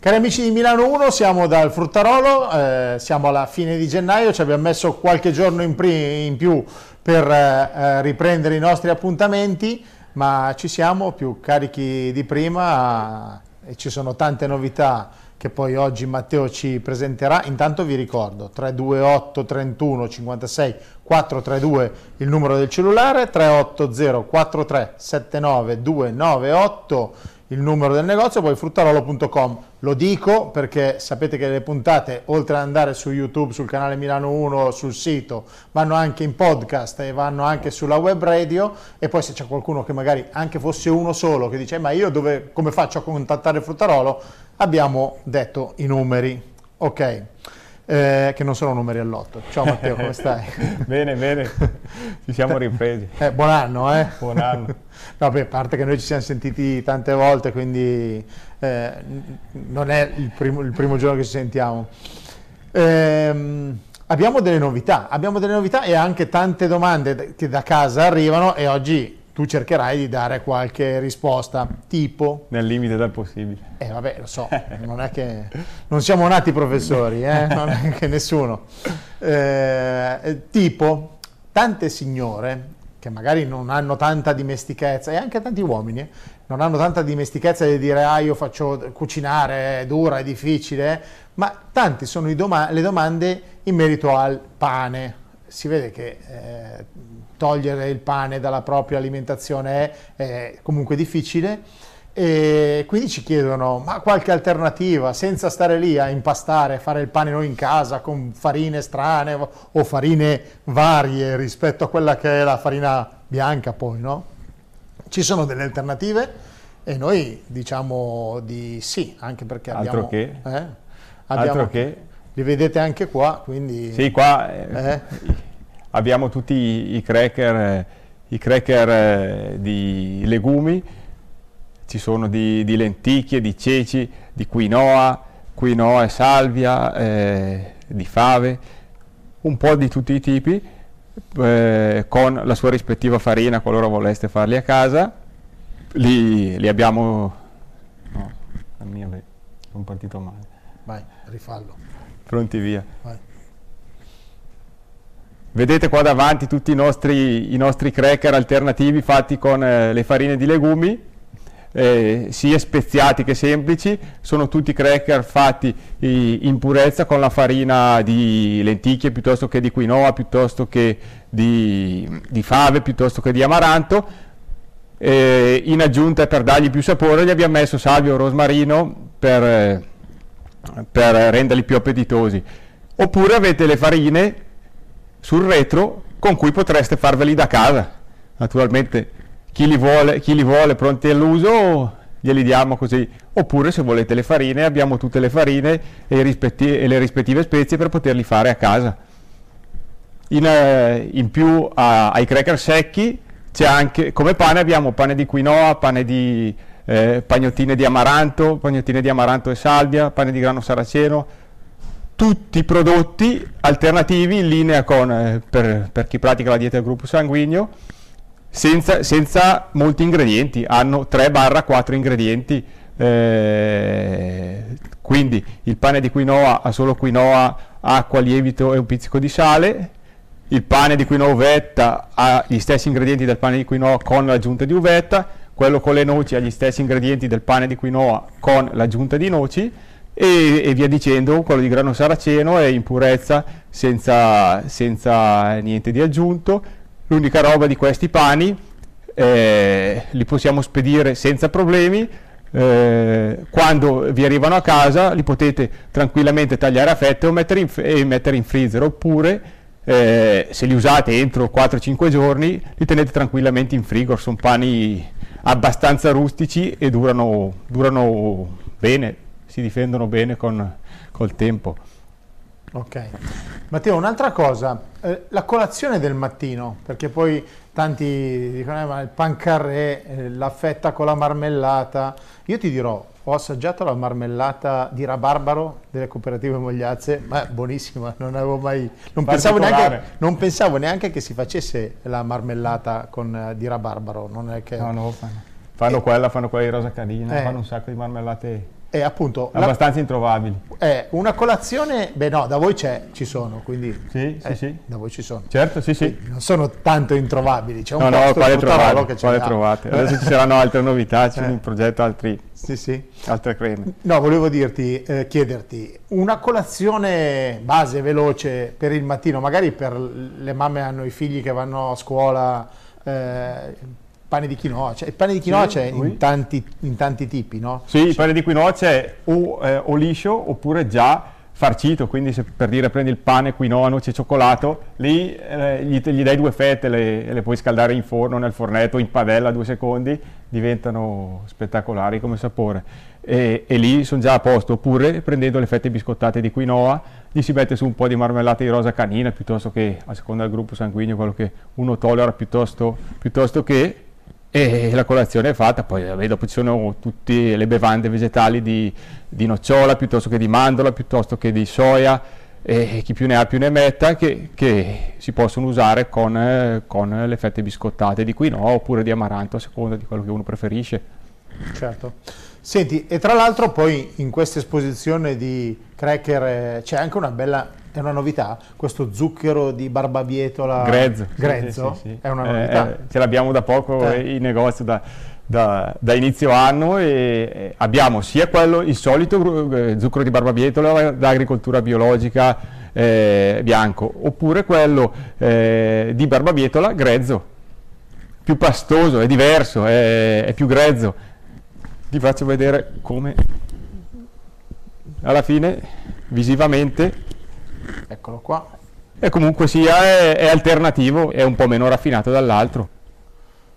Cari amici di Milano 1, siamo dal Fruttarolo, eh, siamo alla fine di gennaio, ci abbiamo messo qualche giorno in, in più per eh, eh riprendere i nostri appuntamenti, ma ci siamo più carichi di prima e ci sono tante novità che poi oggi Matteo ci presenterà. Intanto vi ricordo 328 31 56 432 il numero del cellulare, 380 43 79 298 il numero del negozio, poi fruttarolo.com. Lo dico perché sapete che le puntate, oltre ad andare su YouTube, sul canale Milano 1, sul sito, vanno anche in podcast e vanno anche sulla web radio e poi se c'è qualcuno che magari anche fosse uno solo che dice ma io dove, come faccio a contattare Fruttarolo, abbiamo detto i numeri. Ok eh, che non sono numeri all'otto. Ciao Matteo, come stai? bene, bene, ci siamo ripresi. Eh, buon anno, eh? Buon anno. no, beh, a parte che noi ci siamo sentiti tante volte, quindi eh, non è il primo, il primo, giorno che ci sentiamo. Ehm, abbiamo delle novità, abbiamo delle novità e anche tante domande che da casa arrivano e oggi tu cercherai di dare qualche risposta, tipo... Nel limite del possibile. Eh vabbè, lo so, non è che... Non siamo nati professori, eh? non è che nessuno. Eh, tipo, tante signore che magari non hanno tanta dimestichezza, e anche tanti uomini, eh, non hanno tanta dimestichezza di dire ah io faccio cucinare, è dura, è difficile, ma tanti sono doma- le domande in merito al pane. Si vede che... Eh, togliere il pane dalla propria alimentazione è, è comunque difficile e quindi ci chiedono ma qualche alternativa senza stare lì a impastare, fare il pane noi in casa con farine strane o farine varie rispetto a quella che è la farina bianca poi, no? Ci sono delle alternative e noi diciamo di sì, anche perché Altro abbiamo... Che. Eh, abbiamo Altro che. Li vedete anche qua, quindi... Sì, qua... Eh, eh? Abbiamo tutti i cracker, i cracker eh, di legumi, ci sono di, di, lenticchie, di ceci, di quinoa, quinoa e salvia, eh, di fave, un po' di tutti i tipi, eh, con la sua rispettiva farina qualora voleste farli a casa. Li, li abbiamo... No, la mia, sono partito male. Vai, rifallo. Pronti via. Vai. Vedete qua davanti tutti i nostri, i nostri cracker alternativi fatti con eh, le farine di legumi, eh, sia speziati che semplici, sono tutti cracker fatti in purezza con la farina di lenticchie piuttosto che di quinoa, piuttosto che di, di fave, piuttosto che di amaranto. Eh, in aggiunta per dargli più sapore gli abbiamo messo salvio o rosmarino per, eh, per renderli più appetitosi. Oppure avete le farine sul retro con cui potreste farveli da casa. Naturalmente chi li vuole, chi li vuole pronti all'uso glieli diamo così. Oppure se volete le farine abbiamo tutte le farine e, rispetti- e le rispettive spezie per poterli fare a casa. In, eh, in più a, ai cracker secchi c'è anche come pane abbiamo pane di quinoa, pane di eh, pagnottine di amaranto, pagnottine di amaranto e salvia, pane di grano saraceno, tutti i prodotti alternativi in linea con, eh, per, per, chi pratica la dieta del gruppo sanguigno, senza, senza molti ingredienti, hanno 3-4 ingredienti, eh, quindi il pane di quinoa ha solo quinoa, acqua, lievito e un pizzico di sale, il pane di quinoa uvetta ha gli stessi ingredienti del pane di quinoa con l'aggiunta di uvetta, quello con le noci ha gli stessi ingredienti del pane di quinoa con l'aggiunta di noci, e, e, via dicendo, quello di grano saraceno è in purezza senza, senza niente di aggiunto, l'unica roba di questi pani eh, li possiamo spedire senza problemi, eh, quando vi arrivano a casa li potete tranquillamente tagliare a fette o mettere in, e mettere in freezer oppure eh, se li usate entro 4-5 giorni li tenete tranquillamente in frigo, sono pani abbastanza rustici e durano, durano bene si difendono bene con, col tempo. Ok. Matteo, un'altra cosa, eh, la colazione del mattino, perché poi tanti dicono eh, ma il pan carré, eh, la fetta con la marmellata. Io ti dirò, ho assaggiato la marmellata di rabarbaro delle cooperative Mogliazze, ma buonissima, non avevo mai... Non pensavo, neanche, non pensavo, neanche, che si facesse la marmellata con, eh, di rabarbaro, non è che... No, no, fanno, fanno quella, fanno quella di rosa canina, eh. fanno un sacco di marmellate E appunto la- abbastanza introvabili. eh, una colazione, beh no, da voi c'è, ci sono, quindi Sì, sì, eh, sì. da voi ci sono. Certo, sì, sì. Non sono tanto introvabili, c'è un No, no, posto quale in Fruttarolo trovate? che Quale trovate? Adesso ci saranno altre novità, c'è Eh. in progetto altri, Sì, sì. altre creme. No, volevo dirti, eh, chiederti, una colazione base, veloce per il mattino, magari per le mamme hanno i figli che vanno a scuola, eh, pane di quinoa, cioè, il pane di quinoa Sì, c'è in tanti, in tanti tipi, no? Sì, il pane di quinoa c'è o, eh, o liscio oppure già farcito, quindi se per dire prendi il pane, quinoa, noce cioccolato, lì eh, gli, gli dai due fette, le, le puoi scaldare in forno, nel fornetto, in padella due secondi, diventano spettacolari come sapore. E, e lì sono già a posto, oppure prendendo le fette biscottate di quinoa, gli si mette su un po' di marmellata di rosa canina, piuttosto che, a seconda del gruppo sanguigno, quello che uno tollera piuttosto, piuttosto che e la colazione è fatta, poi vabbè, dopo ci sono tutte le bevande vegetali di, di nocciola piuttosto che di mandorla, piuttosto che di soia, e chi più ne ha più ne metta, che, che si possono usare con, con le fette biscottate di quinoa oppure di amaranto, a seconda di quello che uno preferisce. Certo. Senti, e tra l'altro poi in questa esposizione di cracker eh, c'è anche una bella, è una novità, questo zucchero di barbabietola Grezzo. grezzo, sì, sì, sì. è una Eh, novità. eh, ce l'abbiamo da poco Eh. in negozio da, da- da inizio anno e abbiamo sia quello, il solito eh, zucchero di barbabietola da agricoltura biologica eh, bianco, oppure quello eh, di barbabietola grezzo, più pastoso, è diverso, è, è più grezzo. Vi faccio vedere come alla fine visivamente Eccolo qua. e comunque sia è, è alternativo, è un po' meno raffinato dall'altro.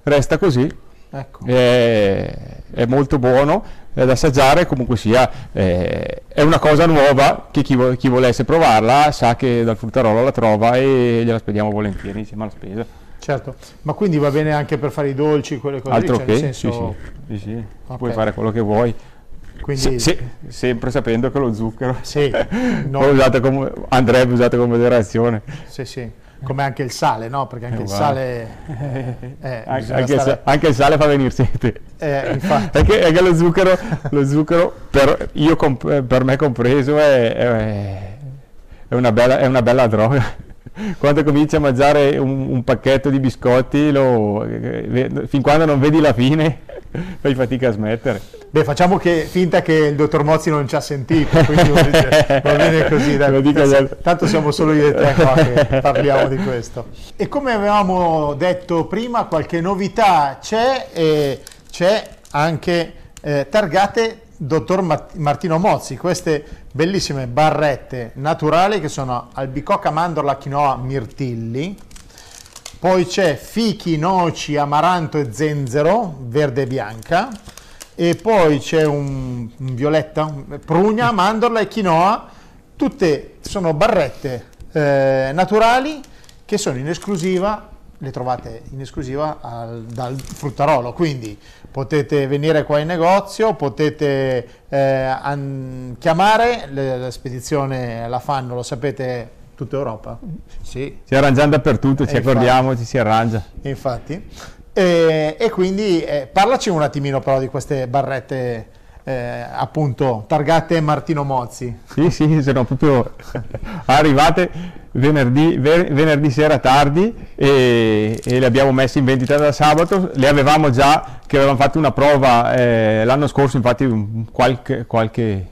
Resta così, Ecco. è, è molto buono è da assaggiare, comunque sia eh, è una cosa nuova che chi, chi volesse provarla sa che dal fruttarolo la trova e gliela spediamo volentieri insieme alla spesa. Certo, ma quindi va bene anche per fare i dolci, quelle cose Altro lì, cioè, che, nel sì, senso, sì, sì, sì, Ok. puoi fare quello che vuoi, quindi Se- se- sempre sapendo che lo zucchero sì, va no, usato come- andrebbe usato con moderazione. sì, sì, come anche il sale, no? Perché anche il Uguale. sale, eh, anche, il stare- sa- anche il sale fa venire sete. eh, infatti, Anche, anche lo zucchero, lo zucchero per, io comp- per me compreso, è, è- è una bella, è una bella droga. Quando cominci a mangiare un, un pacchetto di biscotti, lo- eh, fin quando non vedi la fine, fai fatica a smettere. Beh, facciamo che, finta che il dottor Mozzi non ci ha sentito, quindi va bene- va bene così. dai. Tanto- siamo solo io e te qua che parliamo di questo. E come avevamo detto prima, qualche novità c'è e c'è anche eh, targate dottor Mat- Martino Mozzi, queste bellissime barrette naturali che sono albicocca, mandorla, quinoa, mirtilli. Poi c'è fichi, noci, amaranto e zenzero, verde e bianca. E poi c'è un, un violetta, prugna, mandorla e quinoa. Tutte sono barrette eh, naturali che sono in esclusiva, le trovate in esclusiva al- dal fruttarolo. Quindi potete venire qua in negozio, potete eh, an- chiamare, la spedizione la fanno, lo sapete, tutta Europa. Sì, Si arrangia dappertutto, ci Eh, accordiamo, ci si arrangia. infatti. E, e quindi eh, parlaci un attimino però di queste barrette eh, appunto targate Martino Mozzi. Sì, sì, sono proprio arrivate venerdì, ve- venerdì sera tardi e, e le abbiamo messe in vendita da sabato. Le avevamo già, che avevamo fatto una prova eh, l'anno scorso, infatti un- qualche, qualche,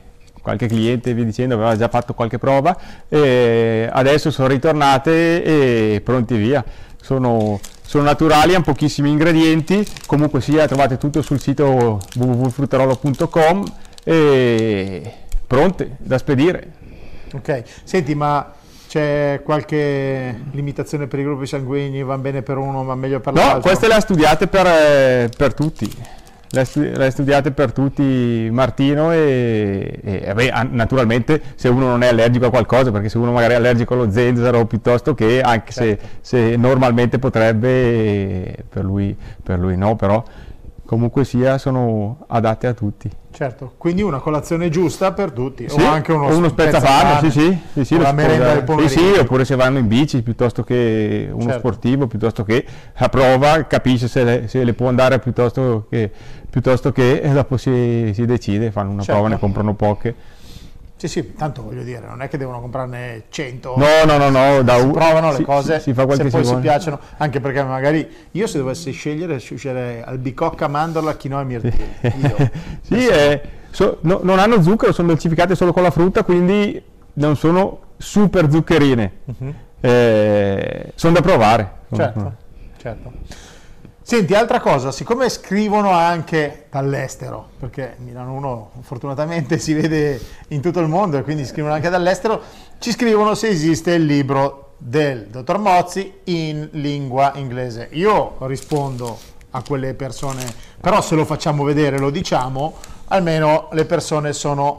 qualche cliente, vi dicendo, aveva già fatto qualche prova e adesso sono ritornate e pronti via. Sono, sono naturali, hanno pochissimi ingredienti, comunque sia trovate tutto sul sito www.fruttarolo.com e pronte da spedire. Ok, senti ma c'è qualche limitazione per i gruppi sanguigni, va bene per uno ma meglio per l'altro? No, queste le ha studiate per, eh, per tutti. Ha studiate per tutti Martino e, e, an- naturalmente se uno non è allergico a qualcosa, perché se uno magari è allergico allo zenzero piuttosto che, anche Certo. se, se normalmente potrebbe, per lui, per lui no, però comunque sia sono adatte a tutti. Certo, quindi una colazione giusta per tutti, Sì, o anche uno, o uno spezzafame, sì, sì, sì, sì, merenda del pomeriggio. Sì, sì, oppure se vanno in bici piuttosto che uno Certo. sportivo, piuttosto che a prova, capisce se le, se le può andare piuttosto che, piuttosto che e dopo si, si decide, fanno una Certo. prova, ne comprano poche. Sì, sì, tanto voglio dire, non è che devono comprarne 100. No, no, no, no, da si provano le si- cose si, si fa se poi si piacciono anche perché magari io se dovessi scegliere sceglierei al bicocca mandorla quinoa e mirtilli. Sì, eh, so- no- non hanno zucchero, sono dolcificate solo con la frutta, quindi non sono super zuccherine. Eh, sono da provare. certo, certo. Senti, altra cosa, siccome scrivono anche dall'estero, perché Milano 1 fortunatamente si vede in tutto il mondo e quindi scrivono anche dall'estero, ci scrivono se esiste il libro del dottor Mozzi in lingua inglese. Io rispondo a quelle persone, però se lo facciamo vedere, lo diciamo, almeno le persone sono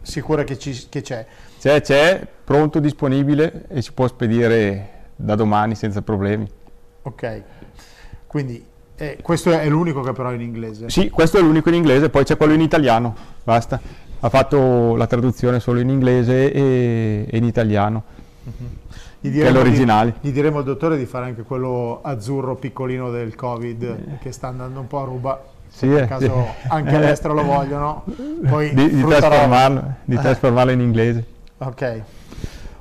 sicure che, ci- che c'è. C'è, c'è, pronto, disponibile e si può spedire da domani senza problemi. Ok, quindi eh, questo è l'unico che però è in inglese. Sì, questo è l'unico in inglese, poi c'è quello in italiano, basta. Ha fatto la traduzione solo in inglese e, e in italiano. Gli che è l'originale. Di, gli diremo al dottore di fare anche quello azzurro piccolino del Covid che sta andando un po' a ruba. Sì, eh, caso sì. anche all'estero lo vogliono. Poi di, di trasformarlo, di Eh. trasformarlo in inglese. Ok,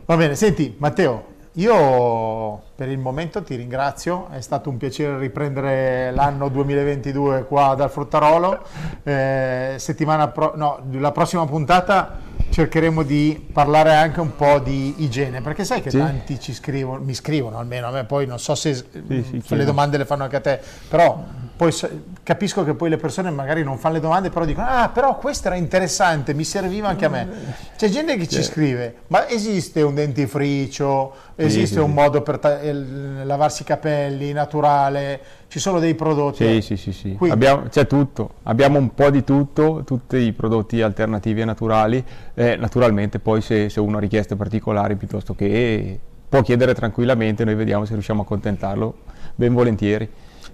va bene. Senti, Matteo, io per il momento ti ringrazio. È stato un piacere riprendere l'anno 2022 qua dal Fruttarolo. Eh, pro- no, la prossima puntata cercheremo di parlare anche un po' di igiene, perché sai che Sì. tanti ci scrivono, mi scrivono almeno a me, poi non so se, sì, se le domande le fanno anche a te, però poi capisco che poi le persone magari non fanno le domande, però dicono, ah però questo era interessante, mi serviva anche a me. C'è gente che ci scrive, ma esiste un dentifricio, esiste un modo per ta- lavarsi i capelli naturale, ci sono dei prodotti. Sì, sì, sì, sì. Quindi- Abbiamo- c'è tutto, abbiamo un po' di tutto, tutti i prodotti alternativi e naturali, eh, naturalmente poi se, se uno ha richieste particolari piuttosto che può chiedere tranquillamente, noi vediamo se riusciamo a accontentarlo ben volentieri.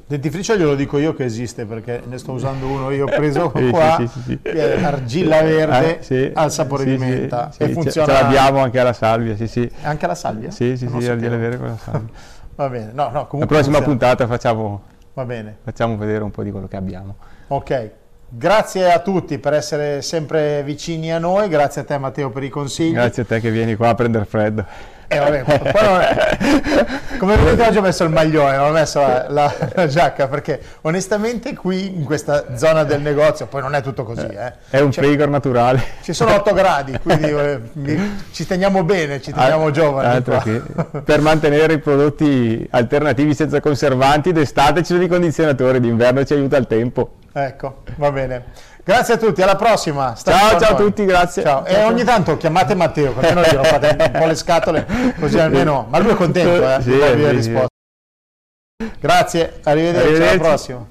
Dentifricio glielo dico io che esiste perché ne sto usando uno io ho preso Sì, qua, sì, sì, sì. che è argilla verde Eh, sì, al sapore sì, di sì, menta sì, e funziona Ce l'abbiamo anche alla salvia, sì, sì. anche la salvia? Sì, sì, Non sì, argilla vera con la salvia. Va bene, no, no, La comunque prossima funziona. puntata facciamo, Va bene. facciamo vedere un po' di quello che abbiamo. Ok, grazie a tutti per essere sempre vicini a noi, grazie a te Matteo per i consigli. Grazie a te che vieni qua a prendere freddo. Eh, vabbè, poi non- come vedete oggi ho messo il maglione, non ho messo la, la- la giacca perché onestamente qui in questa zona del negozio, poi non è tutto così, eh. È un Cioè, frigor naturale. Ci sono 8 gradi, quindi eh, ci teniamo bene, ci teniamo Al- giovani. che- per mantenere i prodotti alternativi senza conservanti, d'estate ci sono i condizionatori, d'inverno ci aiuta il tempo. Ecco, va bene. Grazie a tutti, alla prossima. State Ciao, ciao a tutti, grazie. Ciao. E ogni tanto chiamate Matteo, che almeno gli rompate un po' le scatole, così almeno... Ma lui è contento, eh? Sì, sì, sì. Grazie, arrivederci, alla Arrivederci. prossima.